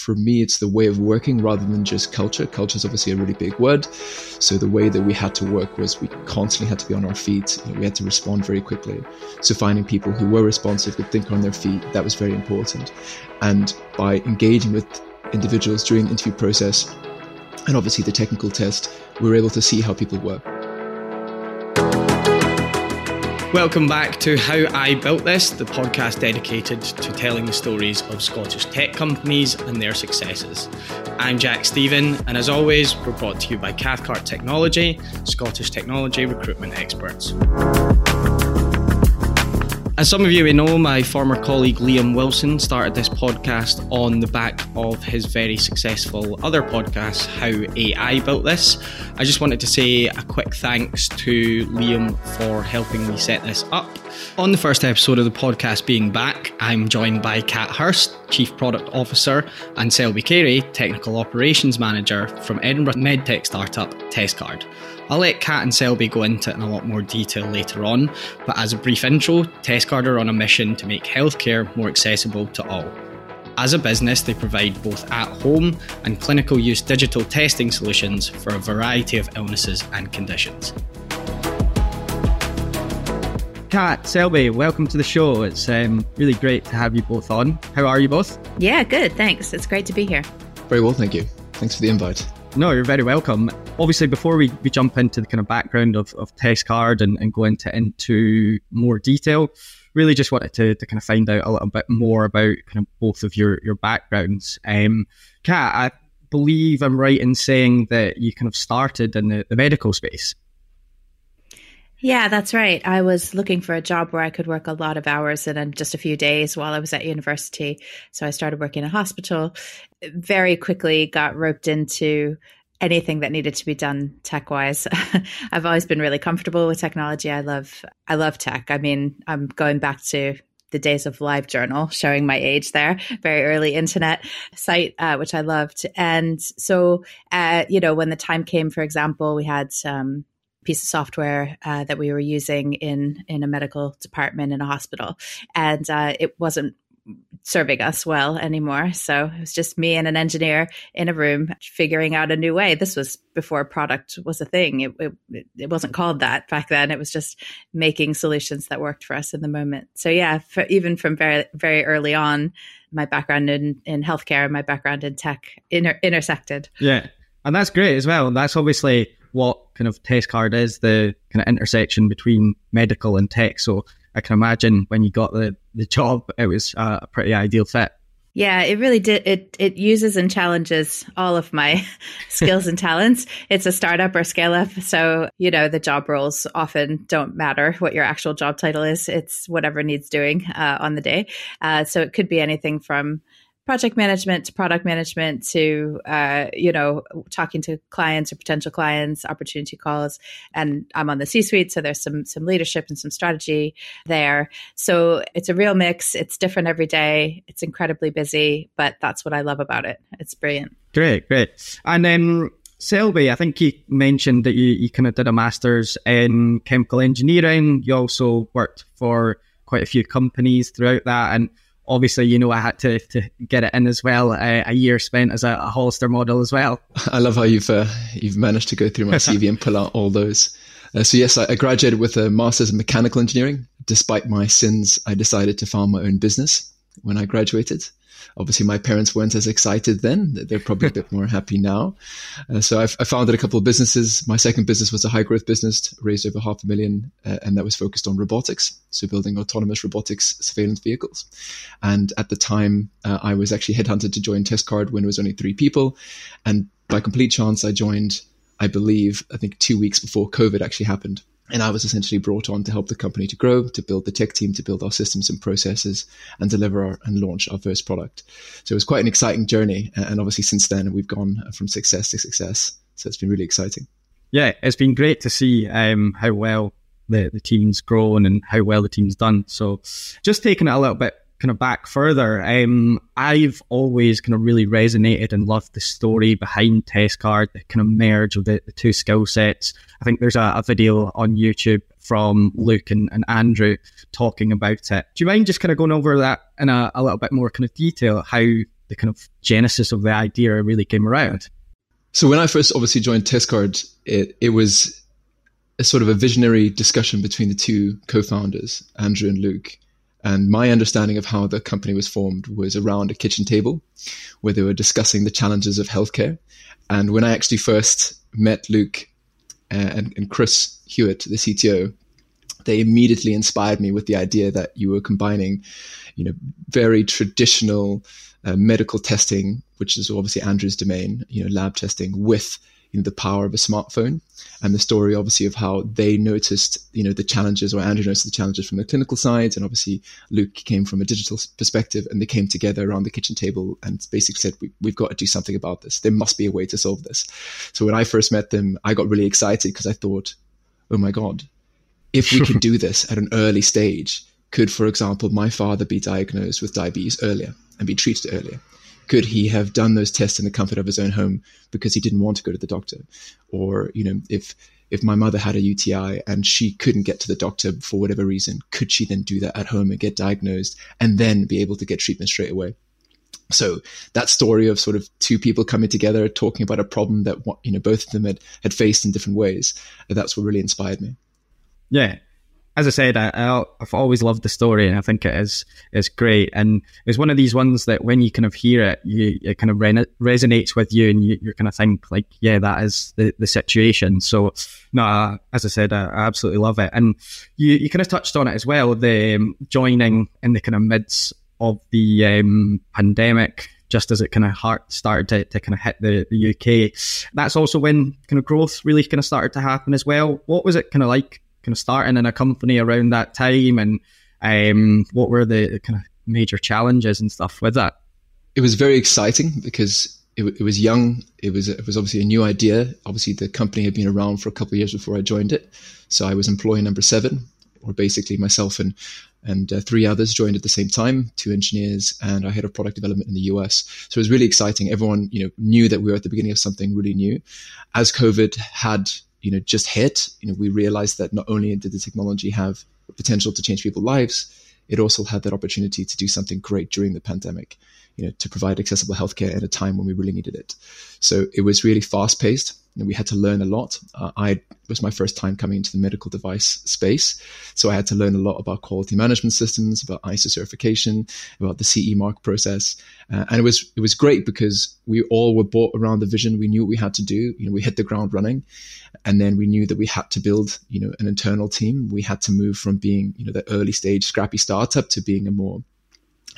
for me, it's the way of working rather than just culture. Culture is obviously a really big word. So the way that we had to work was we constantly had to be on our feet. You know, we had to respond very quickly. So finding people who were responsive, could think on their feet, that was very important. And by engaging with individuals during the interview process and obviously the technical test, we were able to see how people work. Welcome back to How I Built This, the podcast dedicated to telling the stories of Scottish tech companies and their successes. I'm Jack Stephen, and as always, we're brought to you by Cathcart Technology, Scottish technology recruitment experts. As some of you may know, my former colleague Liam Wilson started this podcast on the back of his very successful other podcast, How AI Built This. I just wanted to say a quick thanks to Liam for helping me set this up. On the first episode of the podcast being back, I'm joined by Cat Hirst, Chief Product Officer, and Selby Cary, Technical Operations Manager from Edinburgh medtech startup Testcard. I'll let Cat and Selby go into it in a lot more detail later on, but as a brief intro, Testcard are on a mission to make healthcare more accessible to all. As a business, they provide both at home and clinical use digital testing solutions for a variety of illnesses and conditions. Cat, Selby, welcome to the show. It's um, really great to have you both on. How are you both? Yeah, good. Thanks. It's great to be here. Very well, thank you. Thanks for the invite. No, you're very welcome. Obviously, before we, we jump into the kind of background of, of TestCard and, and go into, into more detail, really just wanted to, to kind of find out a little bit more about kind of both of your, your backgrounds. Um, Cat, I believe I'm right in saying that you kind of started in the, the medical space. Yeah, that's right. I was looking for a job where I could work a lot of hours and in just a few days while I was at university. So I started working in a hospital. Very quickly got roped into anything that needed to be done tech wise. I've always been really comfortable with technology. I love I love tech. I mean, I'm going back to the days of LiveJournal, showing my age there, very early internet site, uh, which I loved. And so, uh, you know, when the time came, for example, we had um, piece of software uh, that we were using in in a medical department in a hospital, and uh, it wasn't serving us well anymore. So it was just me and an engineer in a room figuring out a new way. This was before product was a thing. It, it, it wasn't called that back then. It was just making solutions that worked for us in the moment. So yeah, for, even from very very early on, my background in in healthcare and my background in tech inter- intersected. Yeah, and that's great as well. That's obviously what kind of TestCard is the kind of intersection between medical and tech. So I can imagine when you got the, the job, it was a pretty ideal fit. Yeah, it really did. It it uses and challenges all of my skills and talents. It's a startup or scale up, so you know the job roles often don't matter what your actual job title is. It's whatever needs doing uh, on the day. Uh, so it could be anything from project management to product management to uh, you know talking to clients or potential clients opportunity calls. And i'm on the c suite so there's some some leadership and some strategy there. So it's a real mix. It's different every day. It's incredibly busy but that's what i love about it. It's brilliant. Great great. And then Selby, I think you mentioned that you, you kind of did a master's in chemical engineering. You also worked for quite a few companies throughout that. And obviously, you know, I had to, to get it in as well. Uh, a year spent as a, a, Hollister model as well. I love how you've uh, you've managed to go through my CV and pull out all those. Uh, so yes, I, I, graduated with a master's in mechanical engineering. Despite my sins, I decided to found my own business when I graduated. Obviously, my parents weren't as excited then. They're probably a bit more happy now. Uh, so I've, I founded a couple of businesses. My second business was a high growth business, raised over half a million, uh, and that was focused on robotics. So building autonomous robotics surveillance vehicles. And at the time, uh, I was actually headhunted to join Testcard when it was only three people. And by complete chance, I joined, I believe, I think two weeks before COVID actually happened. And I was essentially brought on to help the company to grow, to build the tech team, to build our systems and processes, and deliver our, and launch our first product. So it was quite an exciting journey. And obviously, since then, we've gone from success to success. So it's been really exciting. Yeah, it's been great to see um, how well the, the team's grown and how well the team's done. So just taking it a little bit kind of back further, um, I've always kind of really resonated and loved the story behind Testcard, the kind of merge of the, the two skill sets. I think there's a, a video on YouTube from Luke and, and, Andrew talking about it. Do you mind just kind of going over that in a, a little bit more kind of detail, how the kind of genesis of the idea really came around? So when I first obviously joined Testcard, it it was a sort of a visionary discussion between the two co-founders, Andrew and Luke. And my understanding of how the company was formed was around a kitchen table where they were discussing the challenges of healthcare. And when I actually first met Luke uh, and, and Chris Hewitt, the CTO, they immediately inspired me with the idea that you were combining, you know, very traditional uh, medical testing, which is obviously Andrew's domain, you know, lab testing with you know, the power of a smartphone and the story obviously of how they noticed you know the challenges or andrew noticed the challenges from the clinical side and obviously luke came from a digital perspective and they came together around the kitchen table and basically said we, we've got to do something about this. There must be a way to solve this. So when i first met them i got really excited because i thought oh my god if we could do this at an early stage could for example my father be diagnosed with diabetes earlier and be treated earlier could he have done those tests in the comfort of his own home because he didn't want to go to the doctor? Or, you know, if if my mother had a UTI and she couldn't get to the doctor for whatever reason, could she then do that at home and get diagnosed and then be able to get treatment straight away? So that story of sort of two people coming together, talking about a problem that you know both of them had had faced in different ways, that's what really inspired me. Yeah, as I said, I, have always loved the story, and I think it is is great. And it's one of these ones that when you kind of hear it, you it kind of re- resonates with you, and you, you kind of think like, yeah, that is the, the situation. So, no, as I said, I, I absolutely love it. And you, you kind of touched on it as well, the um, joining in the kind of midst of the um, pandemic just as it kind of started to, to kind of hit the, the UK. That's also when kind of growth really kind of started to happen as well. What was it kind of like kind of starting in a company around that time, and um, what were the kind of major challenges and stuff with that? It was very exciting because it, it, was young. It was it was obviously a new idea. Obviously, the company had been around for a couple of years before I joined it, so I was employee number seven, or basically myself and and uh, three others joined at the same time, two engineers and our head of product development in the US. So it was really exciting. Everyone, you know, knew that we were at the beginning of something really new. As COVID had you know just hit, you know, we realized that not only did the technology have potential to change people's lives, it also had that opportunity to do something great during the pandemic, you know, to provide accessible healthcare at a time when we really needed it. So it was really fast paced and we had to learn a lot. Uh, I was my first time coming into the medical device space, so I had to learn a lot about quality management systems, about ISO certification, about the CE mark process, uh, and it was it was great because we all were bought around the vision. We knew what we had to do. You know, we hit the ground running, and then we knew that we had to build you know an internal team. We had to move from being you know the early stage scrappy startup to being a more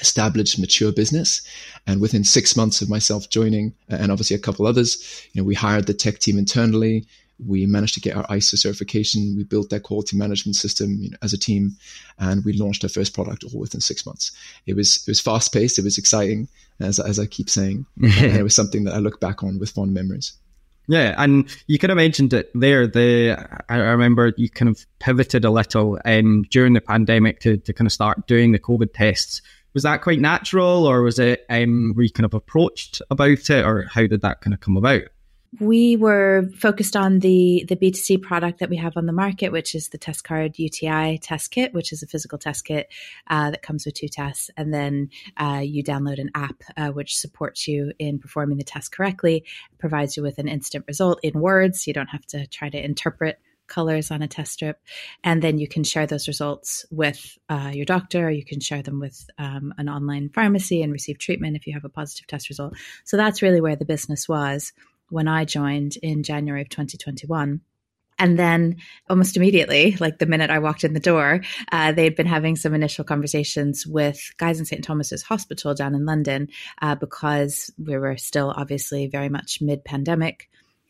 established, mature business. And within six months of myself joining, and obviously a couple others, you know, we hired the tech team internally. We managed to get our ISO certification. We built that quality management system you know, as a team, and we launched our first product all within six months. It was it was fast paced. It was exciting, as as I keep saying, and it was something that I look back on with fond memories. Yeah, and you kind of mentioned it there. The I remember you kind of pivoted a little um, during the pandemic to, to kind of start doing the COVID tests was that quite natural or was it um, were you kind of approached about it or how did that kind of come about we were focused on the the B2C product that we have on the market, which is the TestCard UTI test kit, which is a physical test kit uh, that comes with two tests. And then uh, you download an app uh, which supports you in performing the test correctly, provides you with an instant result in words. You don't have to try to interpret colors on a test strip. And then you can share those results with uh, your doctor. You can share them with um, an online pharmacy and receive treatment if you have a positive test result. So that's really where the business was when I joined in January of 2021. And then almost immediately, like the minute I walked in the door, uh, they'd been having some initial conversations with Guy's in St. Thomas's Hospital down in London uh, because we were still obviously very much mid pandemic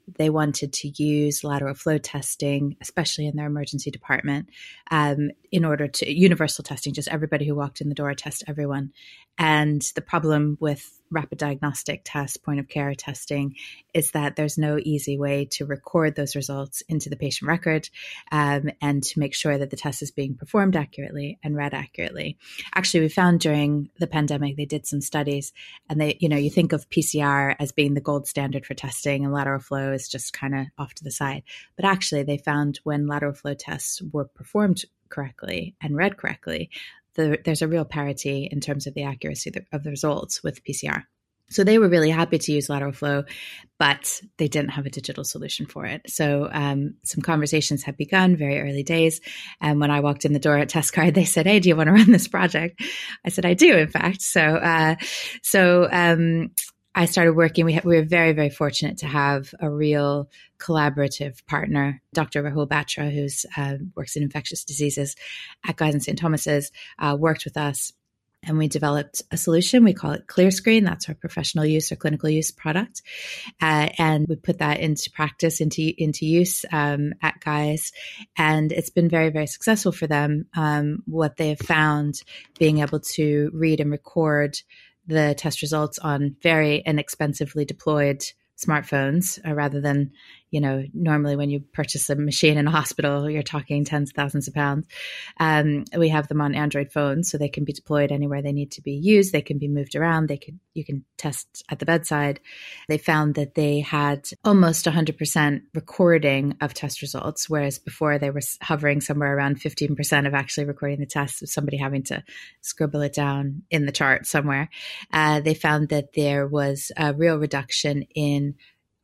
they wanted to use lateral flow testing, especially in their emergency department, um, in order to universal testing, just everybody who walked in the door, test everyone. And the problem with rapid diagnostic test, point of care testing, is that there's no easy way to record those results into the patient record um, and to make sure that the test is being performed accurately and read accurately. Actually, we found during the pandemic, they did some studies and they, you know, you think of PCR as being the gold standard for testing and lateral flow is just kind of off to the side. But actually, they found when lateral flow tests were performed correctly and read correctly, the, there's a real parity in terms of the accuracy of the results with PCR. So they were really happy to use lateral flow, but they didn't have a digital solution for it. So um, some conversations had begun very early days. And when I walked in the door at TestCard, they said, "Hey, do you want to run this project?" I said, "I do, in fact." So uh, so um, I started working. We, ha- we were very, very fortunate to have a real collaborative partner, Dr. Rahul Batra, who uh, works in infectious diseases at Guy's and St. Thomas's, uh, worked with us. And we developed a solution. We call it ClearScreen. That's our professional use or clinical use product. Uh, and we put that into practice, into, into use um, at Guy's. And it's been very, very successful for them. Um, what they have found being able to read and record the test results on very inexpensively deployed smartphones uh, rather than you know, normally when you purchase a machine in a hospital, you're talking tens of thousands of pounds. Um, we have them on Android phones, so they can be deployed anywhere they need to be used. They can be moved around. They can you can test at the bedside. They found that they had almost 100% recording of test results, whereas before they were hovering somewhere around 15% of actually recording the test, with somebody having to scribble it down in the chart somewhere. Uh, they found that there was a real reduction in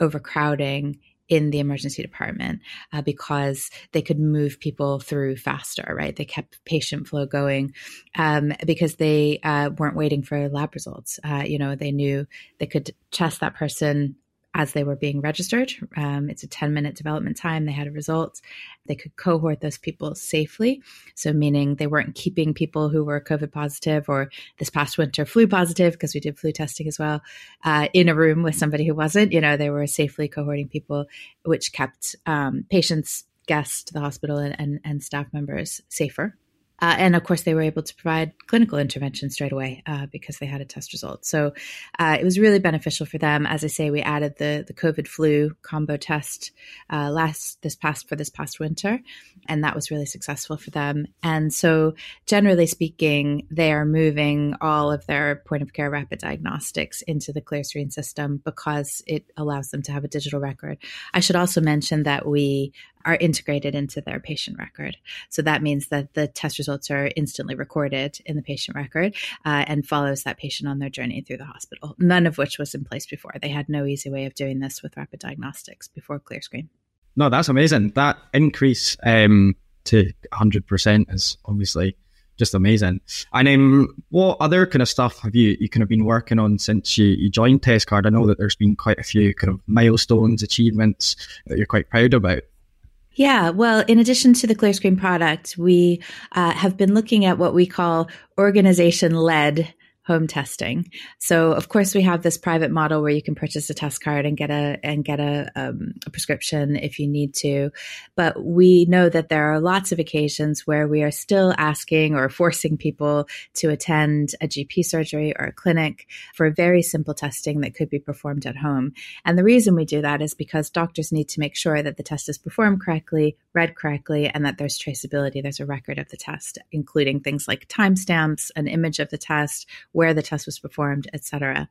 overcrowding in the emergency department uh, because they could move people through faster, right? They kept patient flow going um, because they uh, weren't waiting for lab results. Uh, you know, they knew they could test that person as they were being registered. Um, it's a 10 minute development time. They had a result. They could cohort those people safely. So, meaning they weren't keeping people who were COVID positive or this past winter flu positive, because we did flu testing as well, uh, in a room with somebody who wasn't. You know, they were safely cohorting people, which kept um, patients, guests, the hospital, and, and, and staff members safer. Uh, and of course, they were able to provide clinical intervention straight away uh, because they had a test result. So uh, it was really beneficial for them. As I say, we added the the COVID flu combo test uh, last this past for this past winter, and that was really successful for them. And so, generally speaking, they are moving all of their point of care rapid diagnostics into the ClearScreen system because it allows them to have a digital record. I should also mention that we are integrated into their patient record. So that means that the test results are instantly recorded in the patient record uh, and follows that patient on their journey through the hospital. None of which was in place before. They had no easy way of doing this with rapid diagnostics before ClearScreen. No, that's amazing. That increase um, to 100% is obviously just amazing. And um, what other kind of stuff have you you kind of been working on since you, you joined TestCard? I know that there's been quite a few kind of milestones, achievements that you're quite proud about. Yeah, well, in addition to the ClearScreen product, we uh, have been looking at what we call organization led home testing. So of course we have this private model where you can purchase a test card and get a and get a, um, a, prescription if you need to. But we know that there are lots of occasions where we are still asking or forcing people to attend a GP surgery or a clinic for very simple testing that could be performed at home. And the reason we do that is because doctors need to make sure that the test is performed correctly, read correctly, and that there's traceability. There's a record of the test, including things like timestamps, an image of the test where the test was performed, etc.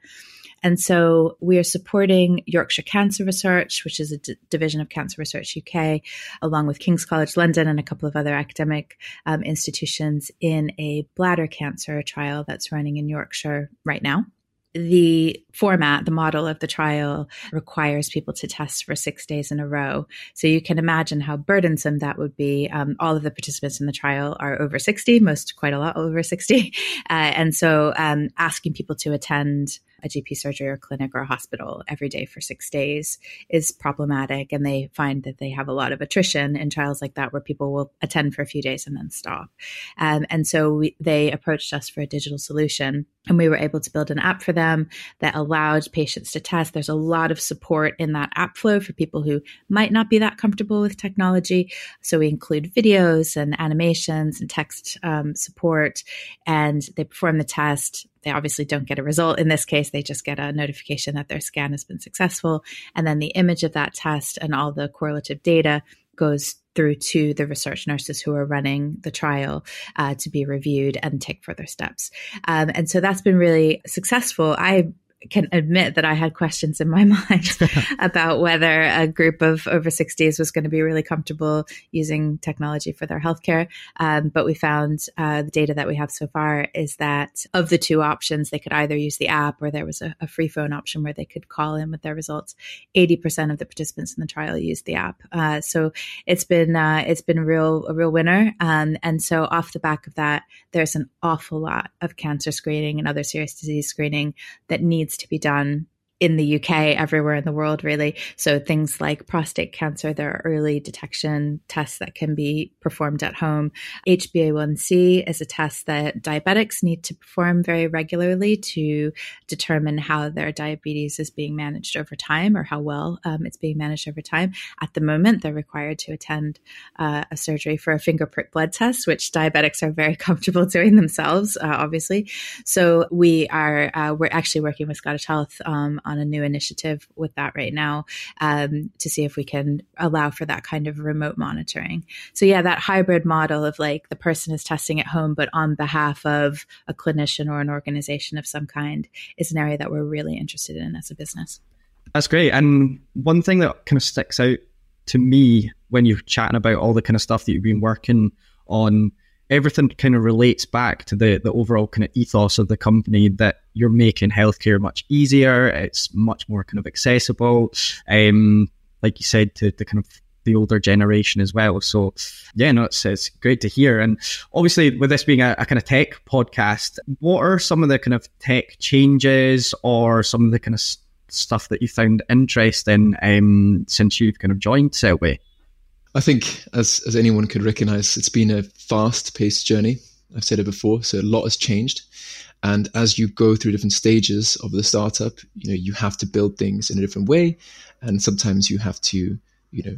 And so we are supporting Yorkshire Cancer Research, which is a d- division of Cancer Research UK, along with King's College London and a couple of other academic um, institutions in a bladder cancer trial that's running in Yorkshire right now the format, the model of the trial requires people to test for six days in a row. So you can imagine how burdensome that would be. Um, all of the participants in the trial are over 60, most quite a lot over 60. Uh, and so um, asking people to attend a GP surgery or clinic or hospital every day for six days is problematic. And they find that they have a lot of attrition in trials like that where people will attend for a few days and then stop. Um, and so we, they approached us for a digital solution. And we were able to build an app for them that allowed patients to test. There's a lot of support in that app flow for people who might not be that comfortable with technology. So we include videos and animations and text um, support, and they perform the test they obviously don't get a result. In this case, they just get a notification that their scan has been successful. And then the image of that test and all the correlative data goes through to the research nurses who are running the trial uh, to be reviewed and take further steps. Um, and so that's been really successful. I can admit that I had questions in my mind about whether a group of over 60s was going to be really comfortable using technology for their healthcare. Um, but we found uh, the data that we have so far is that of the two options, they could either use the app or there was a, a free phone option where they could call in with their results. 80% of the participants in the trial used the app. Uh, so it's been uh, it's been a real a real winner. Um, and so off the back of that, there's an awful lot of cancer screening and other serious disease screening that needs to be done in the UK, everywhere in the world, really. So things like prostate cancer, there are early detection tests that can be performed at home. HbA1c is a test that diabetics need to perform very regularly to determine how their diabetes is being managed over time or how well um, it's being managed over time. At the moment, they're required to attend uh, a surgery for a finger prick blood test, which diabetics are very comfortable doing themselves, uh, obviously. So we are, uh, we're actually working with Scottish Health um, on a new initiative with that right now um, to see if we can allow for that kind of remote monitoring. So, yeah, that hybrid model of like the person is testing at home, but on behalf of a clinician or an organization of some kind is an area that we're really interested in as a business. That's great. And one thing that kind of sticks out to me when you're chatting about all the kind of stuff that you've been working on everything kind of relates back to the the overall kind of ethos of the company that you're making healthcare much easier. It's much more kind of accessible. Um, like you said, to the kind of the older generation as well. So yeah, no, it's, it's great to hear. And obviously, with this being a, a, kind of tech podcast, what are some of the kind of tech changes or some of the kind of stuff that you found interesting um, since you've kind of joined Selby? I think, as as anyone could recognize, it's been a fast paced journey. I've said it before, so a lot has changed. And as you go through different stages of the startup, you know, you have to build things in a different way. And sometimes you have to, you know,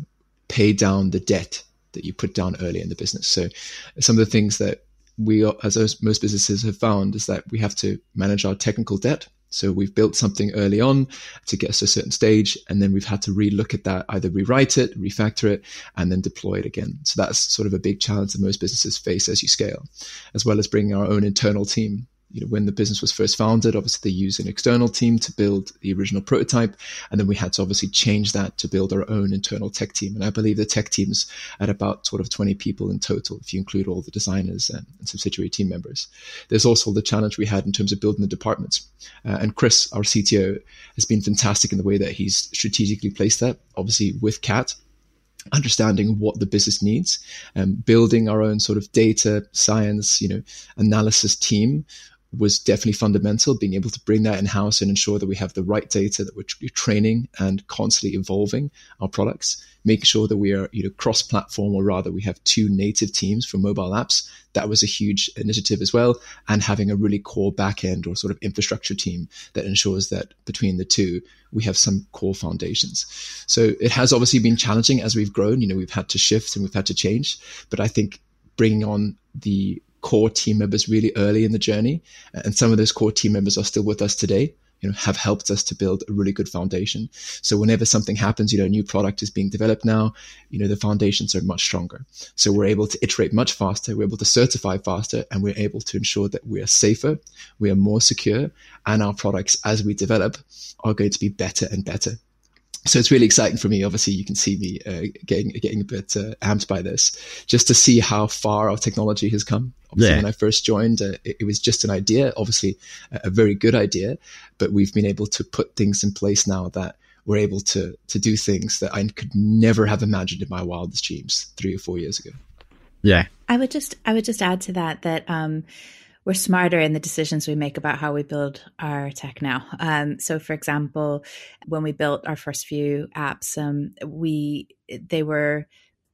pay down the debt that you put down early in the business. So some of the things that we, as most businesses have found, is that we have to manage our technical debt so we've built something early on to get us to a certain stage, and then we've had to relook at that, either rewrite it, refactor it, and then deploy it again. So that's sort of a big challenge that most businesses face as you scale, as well as bringing our own internal team you know, when the business was first founded, obviously they used an external team to build the original prototype. And then we had to obviously change that to build our own internal tech team. And I believe the tech team's at about sort of 20 people in total, if you include all the designers and, and subsidiary team members. There's also the challenge we had in terms of building the departments. Uh, and Chris, our CTO, has been fantastic in the way that he's strategically placed that, obviously with Cat understanding what the business needs and building our own sort of data science you know analysis team was definitely fundamental. Being able to bring that in house and ensure that we have the right data, that we're training and constantly evolving our products, making sure that we are you know cross platform, or rather, we have two native teams for mobile apps. That was a huge initiative as well, and having a really core backend or sort of infrastructure team that ensures that between the two we have some core foundations. So it has obviously been challenging as we've grown. You know, we've had to shift and we've had to change, but I think bringing on the core team members really early in the journey. And some of those core team members are still with us today, you know, have helped us to build a really good foundation. So whenever something happens, you know, a new product is being developed now, you know, the foundations are much stronger. So we're able to iterate much faster. We're able to certify faster and we're able to ensure that we are safer, we are more secure and our products as we develop are going to be better and better so it's really exciting for me. Obviously, you can see me uh, getting getting a bit uh, amped by this, just to see how far our technology has come. Obviously, yeah. when I first joined, uh, it, it, was just an idea, obviously a, a, very good idea, but we've been able to put things in place now that we're able to to do things that I could never have imagined in my wildest dreams three or four years ago. Yeah, I would just I would just add to that that. Um, we're smarter in the decisions we make about how we build our tech now. Um, so, for example, when we built our first few apps, um, we they were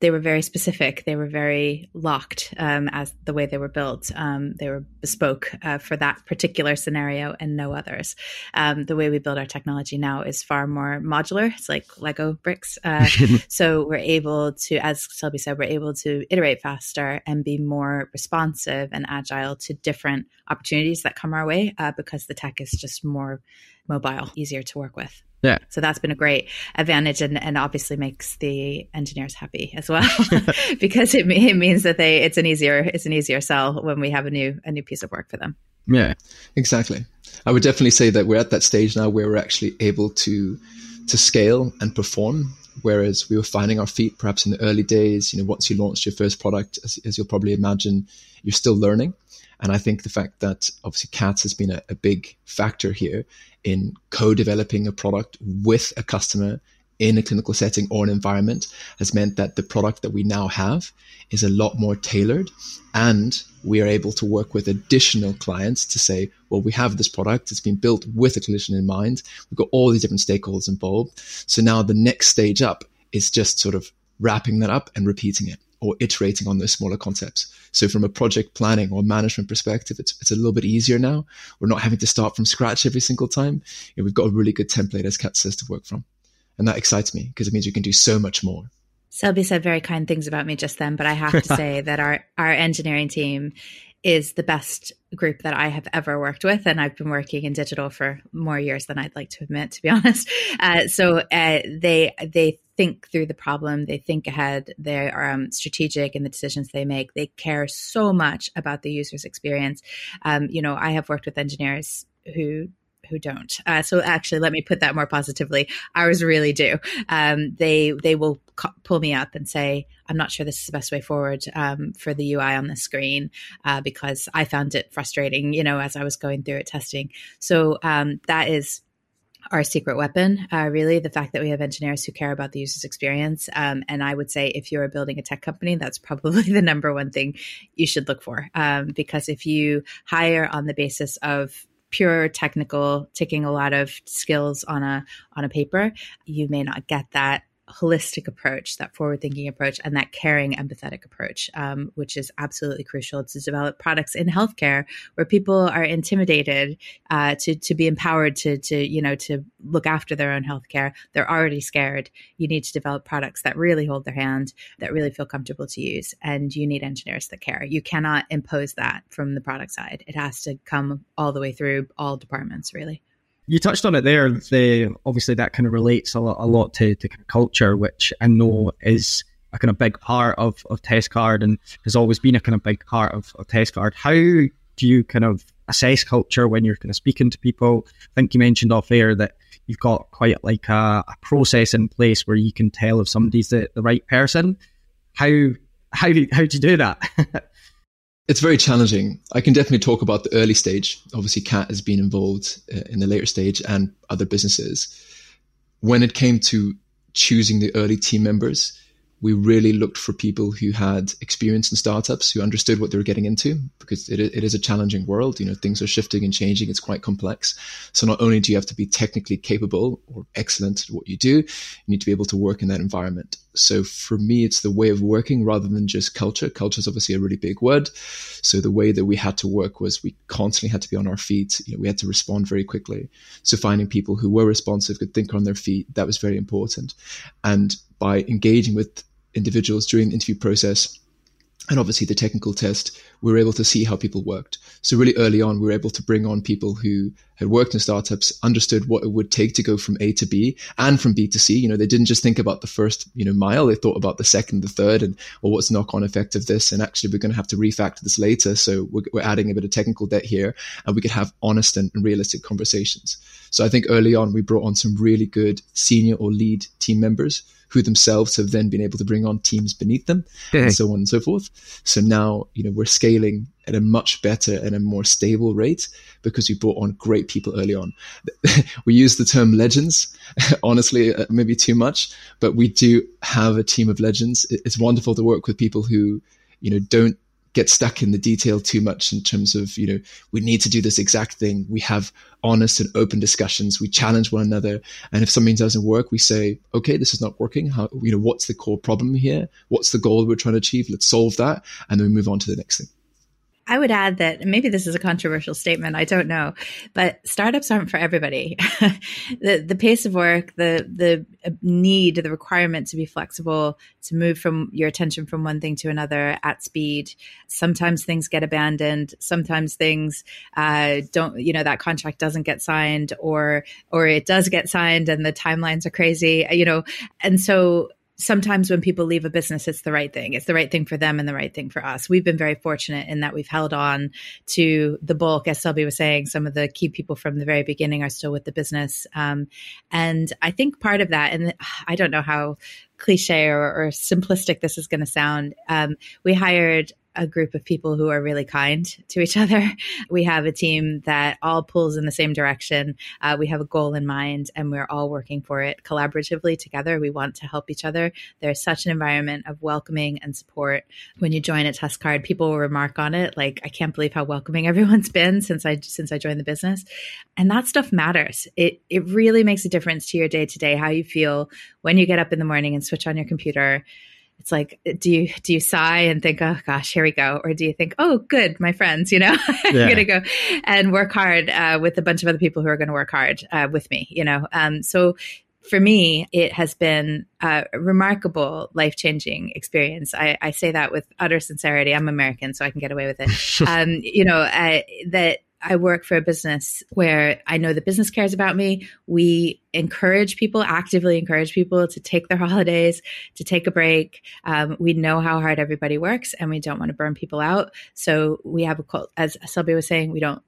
they were very specific. They were very locked um, as the way they were built. Um, they were bespoke uh, for that particular scenario and no others. Um, the way we build our technology now is far more modular. It's like Lego bricks. Uh, so we're able to, as Selby said, we're able to iterate faster and be more responsive and agile to different opportunities that come our way uh, because the tech is just more mobile, easier to work with. Yeah. So that's been a great advantage and, and obviously makes the engineers happy as well because it, it means that they it's an easier it's an easier sell when we have a new a new piece of work for them. Yeah, exactly. I would definitely say that we're at that stage now where we're actually able to to scale and perform. Whereas we were finding our feet perhaps in the early days, you know, once you launched your first product, as, as you'll probably imagine, you're still learning. And I think the fact that obviously CATS has been a, a big factor here in co-developing a product with a customer in a clinical setting or an environment has meant that the product that we now have is a lot more tailored and we are able to work with additional clients to say well we have this product. It's been built with a clinician in mind. We've got all these different stakeholders involved. So now the next stage up is just sort of wrapping that up and repeating it or iterating on those smaller concepts. So from a project planning or management perspective it's, it's a little bit easier now. We're not having to start from scratch every single time. You know, we've got a really good template as Cat says to work from. And that excites me because it means you can do so much more. Selby said very kind things about me just then, but I have to say that our, our engineering team is the best group that I have ever worked with. And I've been working in digital for more years than I'd like to admit, to be honest. Uh, so uh, they, they think through the problem. They think ahead. They are um, strategic in the decisions they make. They care so much about the user's experience. Um, you know, I have worked with engineers who who don't. Uh, so actually, let me put that more positively. Ours really do. Um, they they will cu- pull me up and say, "I'm not sure this is the best way forward um, for the UI on the screen uh, because I found it frustrating." You know, as I was going through it testing. So um, that is our secret weapon, uh, really, the fact that we have engineers who care about the user's experience. Um, and I would say if you're building a tech company, that's probably the number one thing you should look for. Um, because if you hire on the basis of pure technical, ticking a lot of skills on a on a paper, you may not get that holistic approach, that forward thinking approach, and that caring, empathetic approach, um, which is absolutely crucial to develop products in healthcare where people are intimidated uh, to to be empowered to to you know to look after their own healthcare. They're already scared. You need to develop products that really hold their hand, that really feel comfortable to use, and you need engineers that care. You cannot impose that from the product side. It has to come all the way through all departments, really you touched on it there. The obviously that kind of relates a lot, a lot to, to culture, which I know is a kind of big part of, of Testcard and has always been a kind of big part of, of Testcard. How do you kind of assess culture when you're kind of speaking to people? I think you mentioned off air that you've got quite like a, a process in place where you can tell if somebody's the, the right person. How how how do you do that? It's very challenging. I can definitely talk about the early stage. Obviously, Cat has been involved uh, in the later stage and other businesses. When it came to choosing the early team members, we really looked for people who had experience in startups, who understood what they were getting into, because it, it is a challenging world. You know, things are shifting and changing. It's quite complex. So not only do you have to be technically capable or excellent at what you do, you need to be able to work in that environment. So for me, it's the way of working rather than just culture. Culture is obviously a really big word. So the way that we had to work was we constantly had to be on our feet. You know, we had to respond very quickly. So finding people who were responsive, could think on their feet, that was very important. And by engaging with individuals during the interview process and obviously the technical test, we were able to see how people worked. So really early on, we were able to bring on people who had worked in startups, understood what it would take to go from A to B and from B to C. You know, they didn't just think about the first, you know, mile. They thought about the second, the third, and well, what's the knock-on effect of this? And actually, we're going to have to refactor this later. So we're, we're adding a bit of technical debt here, and we could have honest and, and realistic conversations. So I think early on, we brought on some really good senior or lead team members who themselves have then been able to bring on teams beneath them and so on and so forth. So now, you know, we're scaling at a much better and a more stable rate because we brought on great people early on. we use the term legends, honestly, uh, maybe too much, but we do have a team of legends. It's wonderful to work with people who, you know, don't get stuck in the detail too much in terms of you know we need to do this exact thing. We have honest and open discussions. We challenge one another. And if something doesn't work we say okay this is not working. How you know what's the core problem here? What's the goal we're trying to achieve? Let's solve that. And then we move on to the next thing I would add that maybe this is a controversial statement. I don't know, but startups aren't for everybody. the the pace of work, the the need, the requirement to be flexible, to move from your attention from one thing to another at speed. Sometimes things get abandoned. Sometimes things uh, don't. You know that contract doesn't get signed, or or it does get signed, and the timelines are crazy. You know, and so sometimes when people leave a business, it's the right thing. It's the right thing for them and the right thing for us. We've been very fortunate in that we've held on to the bulk. As Selby was saying, some of the key people from the very beginning are still with the business. Um, and I think part of that, and I don't know how cliche or, or simplistic this is going to sound, um, we hired a group of people who are really kind to each other. We have a team that all pulls in the same direction. Uh, we have a goal in mind and we're all working for it collaboratively together. We want to help each other. There's such an environment of welcoming and support. When you join at TestCard, people will remark on it like, I can't believe how welcoming everyone's been since I since I joined the business. And that stuff matters. It it really makes a difference to your day to day, how you feel when you get up in the morning and switch on your computer it's like do you do you sigh and think oh gosh here we go or do you think oh good my friends you know i'm yeah. gonna go and work hard uh, with a bunch of other people who are going to work hard uh, with me you know um, so for me, it has been a remarkable, life changing experience. I, I, say that with utter sincerity. I'm American, so I can get away with it. um, you know, I, that I work for a business where I know the business cares about me. We encourage people, actively encourage people to take their holidays, to take a break. Um, we know how hard everybody works and we don't want to burn people out. So we have a cult, as Selby was saying, we don't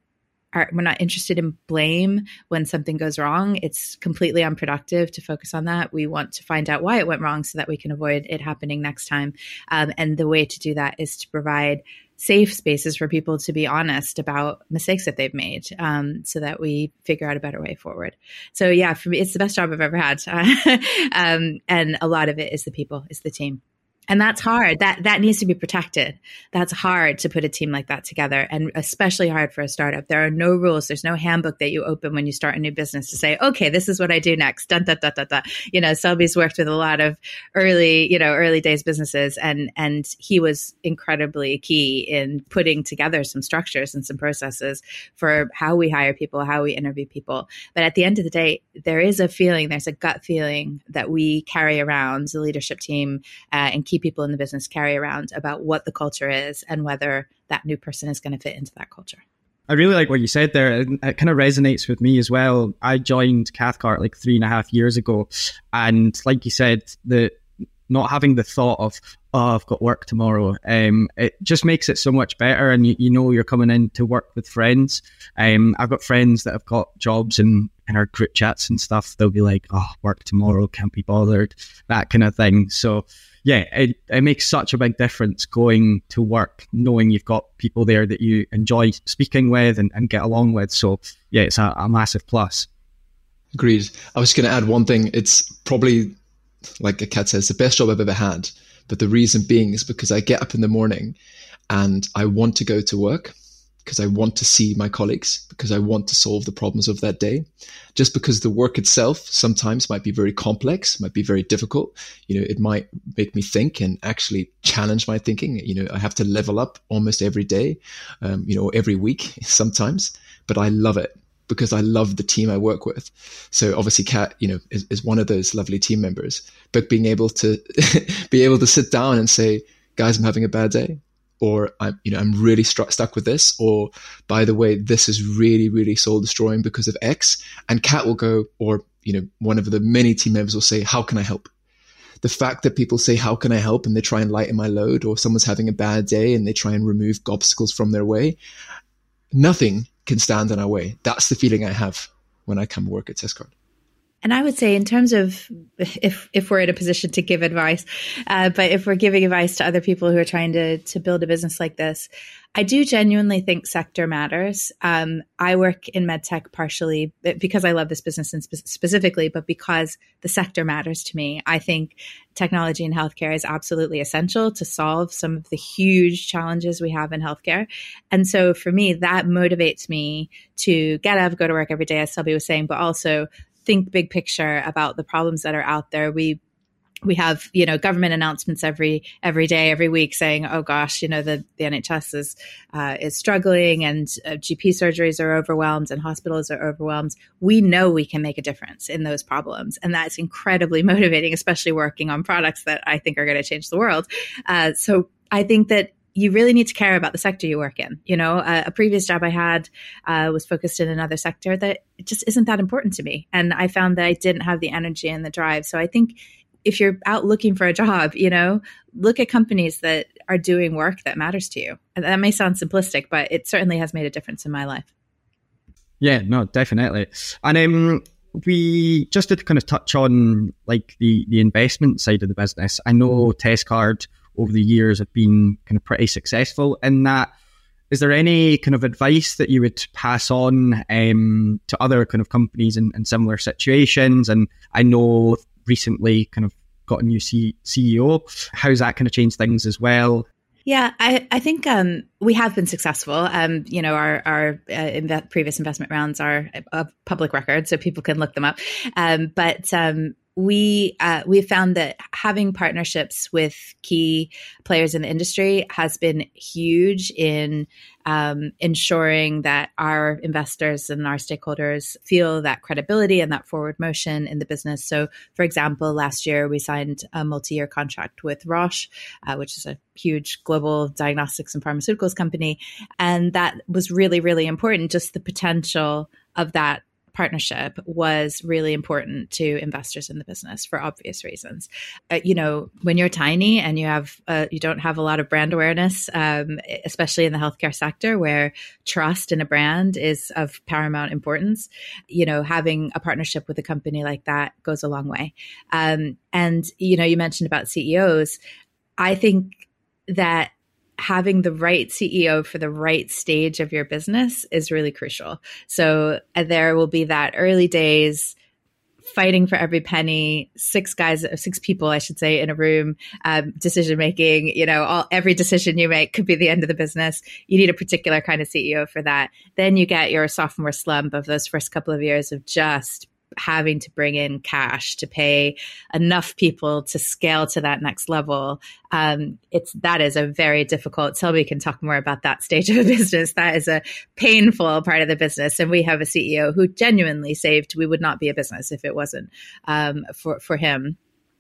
are, we're not interested in blame when something goes wrong. It's completely unproductive to focus on that. We want to find out why it went wrong so that we can avoid it happening next time. Um, and the way to do that is to provide safe spaces for people to be honest about mistakes that they've made um, so that we figure out a better way forward. So yeah for me it's the best job i've ever had. Um, and a lot of it is the people is the team and that's hard. That that needs to be protected. That's hard to put a team like that together and especially hard for a startup. There are no rules. There's no handbook that you open when you start a new business to say okay this is what i do next. Dun, dun, dun, dun, dun. you know selby's worked with a lot of early you know early days businesses and and he was incredibly key in putting together some structures and some processes for how we hire people how we interview people. But at the end of the day there is a feeling there's a gut feeling that we carry around the leadership team uh, and keep people in the business carry around about what the culture is and whether that new person is going to fit into that culture. I really like what you said there. It kind of resonates with me as well. I joined Cathcart like three and a half years ago, and like you said, the not having the thought of oh I've got work tomorrow, um, it just makes it so much better. And you, you know you're coming in to work with friends. Um, I've got friends that have got jobs and in our group chats and stuff. They'll be like, oh work tomorrow, can't be bothered, that kind of thing. So yeah, it, it makes such a big difference going to work, knowing you've got people there that you enjoy speaking with and, and get along with. So, yeah, it's a, a massive plus. Agreed. I was going to add one thing. It's probably, like a Cat says, the best job I've ever had. But the reason being is because I get up in the morning and I want to go to work because I want to see my colleagues, because I want to solve the problems of that day. Just because the work itself sometimes might be very complex, might be very difficult. You know, it might make me think and actually challenge my thinking. You know, I have to level up almost every day, um, you know, every week sometimes, but I love it because I love the team I work with. So obviously Cat, you know, is, is one of those lovely team members, but being able to be able to sit down and say, guys, I'm having a bad day or I'm, you know, I'm really stuck with this, or by the way, this is really, really soul destroying because of X. And Cat will go, or, you know, one of the many team members will say, how can I help? The fact that people say, how can I help? And they try and lighten my load, or someone's having a bad day and they try and remove obstacles from their way. Nothing can stand in our way. That's the feeling I have when I come work at TestCard. And I would say, in terms of if if we're in a position to give advice, uh, but if we're giving advice to other people who are trying to to build a business like this, I do genuinely think sector matters. Um, I work in medtech partially because I love this business and spe- specifically, but because the sector matters to me. I think technology in healthcare is absolutely essential to solve some of the huge challenges we have in healthcare. And so for me, that motivates me to get up, go to work every day, as Selby was saying, but also think big picture about the problems that are out there. We we have you know government announcements every every day every week saying oh gosh you know the, the nhs is uh, is struggling and uh, gp surgeries are overwhelmed and hospitals are overwhelmed we know we can make a difference in those problems and that's incredibly motivating especially working on products that i think are going to change the world uh, so i think that you really need to care about the sector you work in. You know, uh, a previous job I had uh, was focused in another sector that just isn't that important to me. And I found that I didn't have the energy and the drive. So I think if you're out looking for a job, you know, look at companies that are doing work that matters to you. And that may sound simplistic, but it certainly has made a difference in my life. Yeah, no, definitely. And um, we just to kind of touch on like the the investment side of the business. I know Testcard over the years have been kind of pretty successful in that. Is there any kind of advice that you would pass on um, to other kind of companies in, in, similar situations? And I know recently kind of got a new C- CEO. How's that kind of changed things as well? Yeah, I, I think um, we have been successful. Um, you know, our our uh, previous investment rounds are a public record, so people can look them up. Um, but um, we uh, we found that having partnerships with key players in the industry has been huge in um, ensuring that our investors and our stakeholders feel that credibility and that forward motion in the business. So, for example, last year we signed a multi-year contract with Roche, uh, which is a huge global diagnostics and pharmaceuticals company, and that was really really important. Just the potential of that partnership was really important to investors in the business for obvious reasons. Uh, you know, when you're tiny and you have uh, you don't have a lot of brand awareness, um, especially in the healthcare sector where trust in a brand is of paramount importance. You know, having a partnership with a company like that goes a long way. Um, and you know, you mentioned about CEOs. I think that having the right CEO for the right stage of your business is really crucial. So uh, there will be that early days fighting for every penny six guys six people i should say in a room um, decision making you know all every decision you make could be the end of the business you need a particular kind of ceo for that then you get your sophomore slump of those first couple of years of just having to bring in cash to pay enough people to scale to that next level um, it's that is a very difficult Selby can talk more about that stage of a business that is a painful part of the business and we have a ceo who genuinely saved we would not be a business if it wasn't um, for for him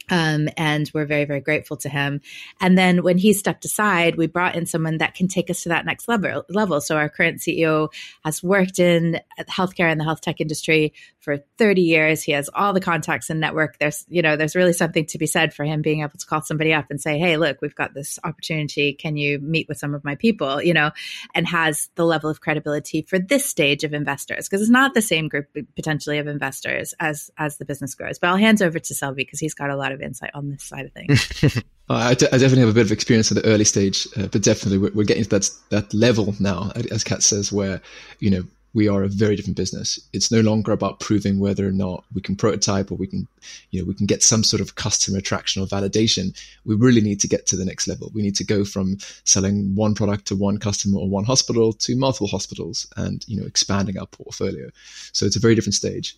um, and we're very, very grateful to him. And then when he stepped aside, we brought in someone that can take us to that next level. level. So our current CEO has worked in healthcare and the health tech industry for 30 years. He has all the contacts and network. There's, you know, there's really something to be said for him being able to call somebody up and say, Hey, look, we've got this opportunity. Can you meet with some of my people? You know, and has the level of credibility for this stage of investors because it's not the same group potentially of investors as, as the business grows. But I'll hand over to Selby because he's got a lot of insight on this side of things. I, d- I definitely have a bit of experience at the early stage, uh, but definitely we're, we're, getting to that that level now, as Cat says, where you know we are a very different business. It's no longer about proving whether or not we can prototype or we can, you know, we can get some sort of customer attraction or validation. We really need to get to the next level. We need to go from selling one product to one customer or one hospital to multiple hospitals and, you know, expanding our portfolio. So it's a very different stage.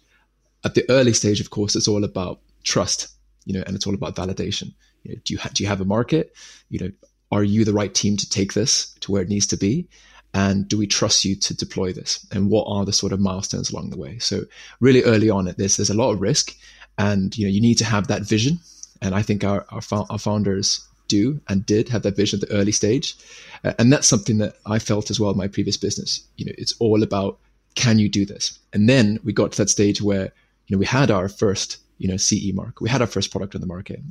At the early stage, of course, it's all about trust, you know, and it's all about validation. You know, do you ha- do you have a market? You know, are you the right team to take this to where it needs to be? And do we trust you to deploy this? And what are the sort of milestones along the way? So really early on at this there's a lot of risk and you know you need to have that vision. And i think our, our, our founders do and did have that vision at the early stage. Uh, and that's something that i felt as well in my previous business. You know it's all about can you do this? And then we got to that stage where you know we had our first you know ce mark. We had our first product on the market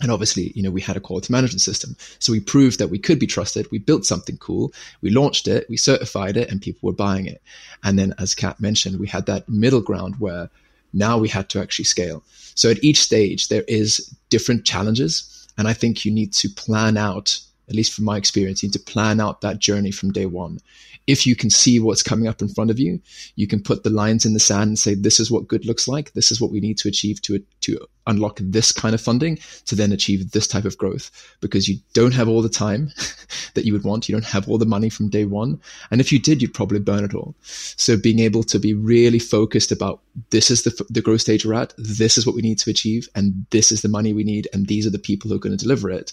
and obviously, you know, we had a quality management system. So we proved that we could be trusted. We built something cool. We launched it. We certified it and people were buying it. And then, as Cat mentioned, we had that middle ground where now we had to actually scale. So at each stage, there is different challenges. And I think you need to plan out, at least from my experience, you need to plan out that journey from day one. If you can see what's coming up in front of you, you can put the lines in the sand and say, this is what good looks like. This is what we need to achieve to, to unlock this kind of funding to then achieve this type of growth because you don't have all the time that you would want. You don't have all the money from day one. And if you did, you'd probably burn it all. So being able to be really focused about this is the, the growth stage we're at. This is what we need to achieve. And this is the money we need. And these are the people who are going to deliver it.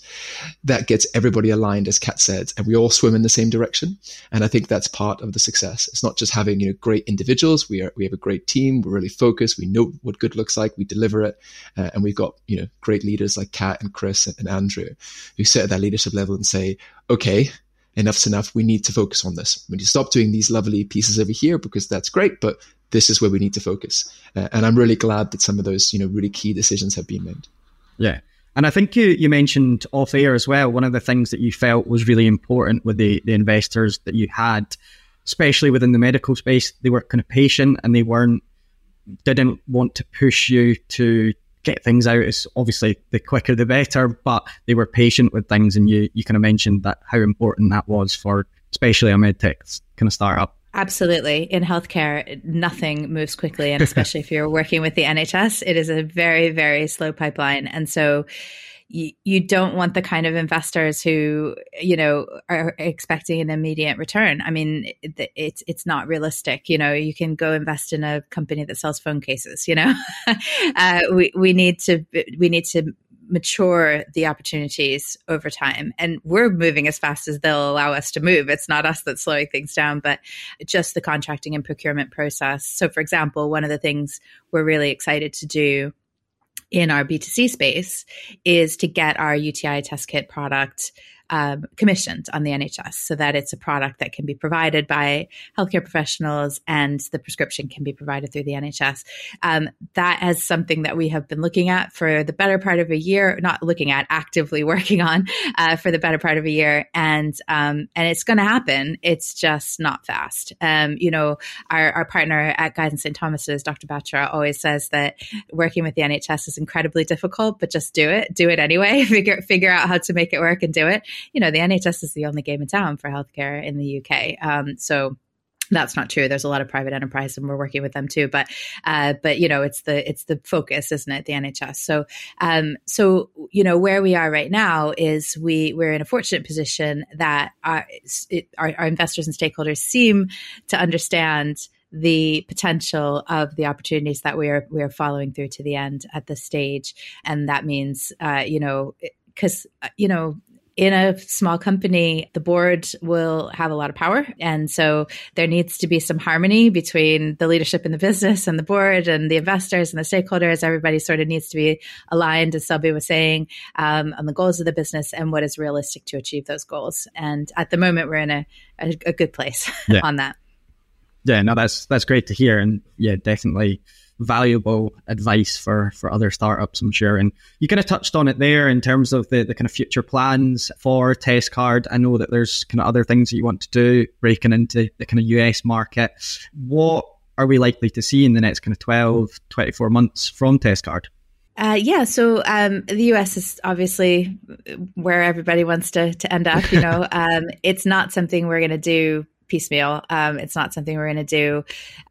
That gets everybody aligned, as Cat said, and we all swim in the same direction. And I think that's part of the success. It's not just having, you know, great individuals. We are, we have a great team. We're really focused. We know what good looks like. We deliver it. Uh, and we've got you know great leaders like Cat and Chris and, and Andrew who sit at that leadership level and say, okay, enough's enough. We need to focus on this. We need to stop doing these lovely pieces over here because that's great, but this is where we need to focus. Uh, and I'm really glad that some of those, you know, really key decisions have been made. Yeah. And I think you, you mentioned off air as well, one of the things that you felt was really important with the, the investors that you had, especially within the medical space, they were kind of patient and they weren't, didn't want to push you to get things out. It's obviously the quicker the better, but they were patient with things. And you, you kind of mentioned that how important that was for especially a medtech kind of startup. Absolutely. In healthcare, nothing moves quickly. And especially if you're working with the NHS, it is a very, very slow pipeline. And so you, you don't want the kind of investors who, you know, are expecting an immediate return. I mean, it, it's, it's not realistic. You know, you can go invest in a company that sells phone cases, you know, uh, we, we need to, we need to mature the opportunities over time. And we're moving as fast as they'll allow us to move. It's not us that's slowing things down, but just the contracting and procurement process. So, for example, one of the things we're really excited to do in our B2C space is to get our UTI test kit product um, commissioned on the NHS so that it's a product that can be provided by healthcare professionals and the prescription can be provided through the NHS. Um, that is something that we have been looking at for the better part of a year, not looking at, actively working on uh, for the better part of a year. And, um, and it's going to happen. It's just not fast. Um, you know, our, our partner at Guy's and St. Thomas's, Dr. Batra, always says that working with the NHS is incredibly difficult, but just do it. Do it anyway. figure, figure out how to make it work and do it you know, the NHS is the only game in town for healthcare in the UK. Um, so that's not true. There's a lot of private enterprise, and we're working with them too. But, uh, but you know, it's the it's the focus, isn't it? The NHS. So, um, so you know, where we are right now is we we're in a fortunate position that our it, our, our investors and stakeholders seem to understand the potential of the opportunities that we are we are following through to the end at this stage, and that means, uh, you know, because uh, you know in a small company, the board will have a lot of power. And so there needs to be some harmony between the leadership in the business and the board and the investors and the stakeholders. Everybody sort of needs to be aligned, as Selby was saying, um, on the goals of the business and what is realistic to achieve those goals. And at the moment, we're in a, a, a good place yeah. on that. Yeah, no, that's that's great to hear. And yeah, definitely valuable advice for for other startups, I'm sure. And you kind of touched on it there in terms of the, the kind of future plans for TestCard. I know that there's kind of other things that you want to do, breaking into the kind of US market. What are we likely to see in the next kind of 12, 24 months from TestCard? Uh, yeah, so um, the U.S. is obviously where everybody wants to, to end up. You know, um, it's not something we're going to do piecemeal. Um, it's not something we're going to do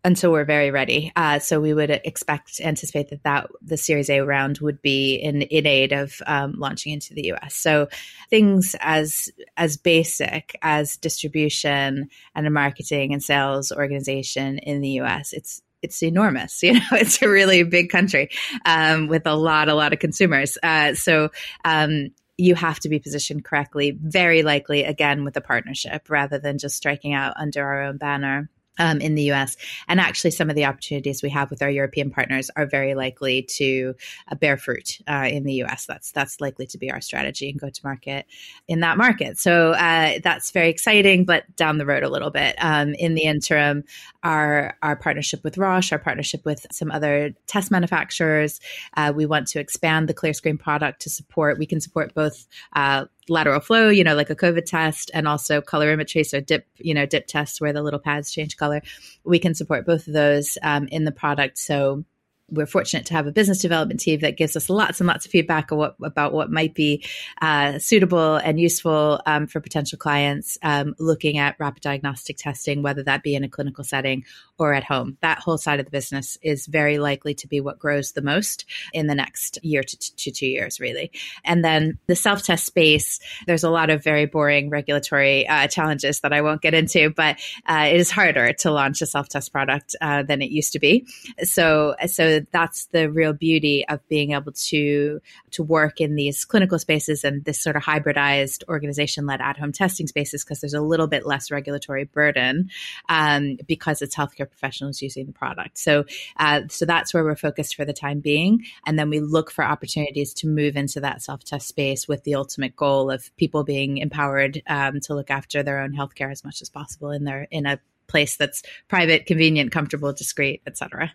until we're very ready. Uh, so we would expect, anticipate that that the Series A round would be in in aid of um, launching into the U.S. So things as as basic as distribution and a marketing and sales organization in the U.S. It's it's enormous. You know, it's a really big country um, with a lot, a lot of consumers. Uh, so um, you have to be positioned correctly, very likely again with a partnership rather than just striking out under our own banner um, in the US. And actually, some of the opportunities we have with our European partners are very likely to uh, bear fruit uh, in the US. That's that's likely to be our strategy and go to market in that market. So uh, that's very exciting, but down the road a little bit. Um, in the interim, our our partnership with Roche, our partnership with some other test manufacturers, uh, we want to expand the ClearScreen product to support. We can support both uh, lateral flow, you know, like a COVID test, and also colorimetry, so dip, you know, dip tests where the little pads change color. We can support both of those um, in the product. So we're fortunate to have a business development team that gives us lots and lots of feedback what, about what might be uh, suitable and useful um, for potential clients um, looking at rapid diagnostic testing, whether that be in a clinical setting or at home. That whole side of the business is very likely to be what grows the most in the next year to, to two years, really. And then the self test space, there's a lot of very boring regulatory uh, challenges that I won't get into, but uh, it is harder to launch a self test product uh, than it used to be. So, so that's the real beauty of being able to to work in these clinical spaces and this sort of hybridized organization led at home testing spaces because there's a little bit less regulatory burden um, because it's healthcare professionals using the product. So uh, so that's where we're focused for the time being, and then we look for opportunities to move into that self test space with the ultimate goal of people being empowered um, to look after their own healthcare as much as possible in their in a place that's private, convenient, comfortable, discreet, etc.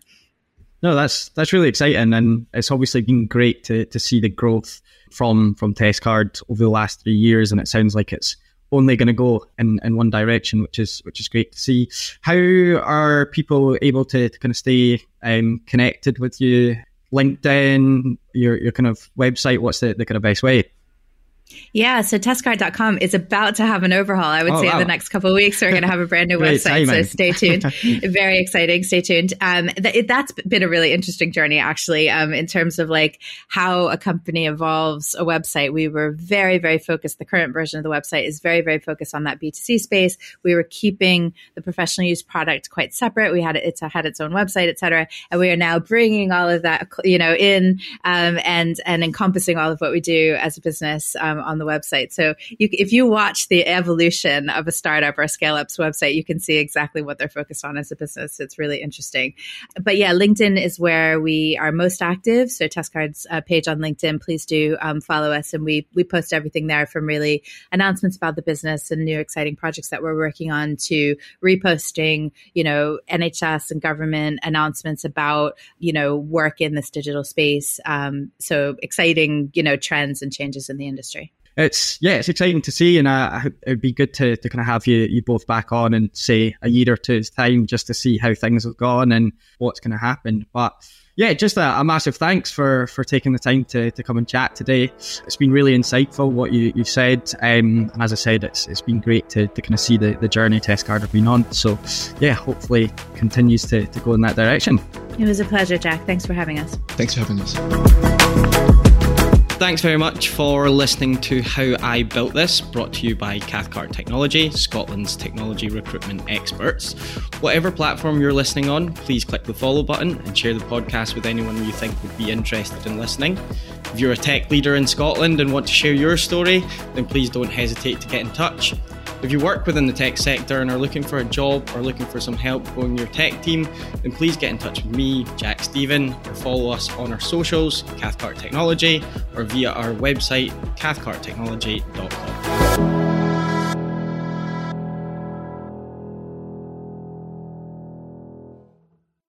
No, that's that's really exciting, and it's obviously been great to to see the growth from from TestCard over the last three years, and it sounds like it's only going to go in, in one direction, which is which is great to see. How are people able to, to kind of stay um, connected with you? LinkedIn, your your kind of website. What's the, the kind of best way? Yeah, so testcard.com is about to have an overhaul. I would oh, say wow. in the next couple of weeks, we're going to have a brand new website. So stay tuned. Very exciting. Stay tuned. Um, th- that's been a really interesting journey, actually, um, in terms of like how a company evolves a website. We were very, very focused. The current version of the website is very, very focused on that B2C space. We were keeping the professional use product quite separate. We had it, it's had its own website, et cetera. And we are now bringing all of that, you know, in um, and, and encompassing all of what we do as a business on the website. So you, if you watch the evolution of a startup or a scale up's website, you can see exactly what they're focused on as a business. It's really interesting. But yeah, LinkedIn is where we are most active. So TestCard's uh, page on LinkedIn, please do um, follow us. And we, we post everything there from really announcements about the business and new exciting projects that we're working on to reposting, you know, NHS and government announcements about, you know, work in this digital space. Um, so exciting, you know, trends and changes in the industry it's yeah, it's exciting to see, and uh, it'd be good to, to kind of have you you both back on and say a year or two's time just to see how things have gone and what's going to happen. But yeah, just a, a, massive thanks for for taking the time to, to come and chat today. It's been really insightful what you you've said, um, and as I said, it's it's been great to, to kind of see the, the journey TestCard have been on. So yeah, hopefully continues to, to go in that direction. It was a pleasure, Jack. Thanks for having us. Thanks for having us. Thanks very much for listening to How I Built This, brought to you by Cathcart Technology, Scotland's technology recruitment experts. Whatever platform you're listening on, please click the follow button and share the podcast with anyone you think would be interested in listening. If you're a tech leader in Scotland and want to share your story, then please don't hesitate to get in touch. If you work within the tech sector and are looking for a job or looking for some help growing your tech team, then please get in touch with me, Jack Stephen, or follow us on our socials, Cathcart Technology, or via our website, cathcarttechnology.com.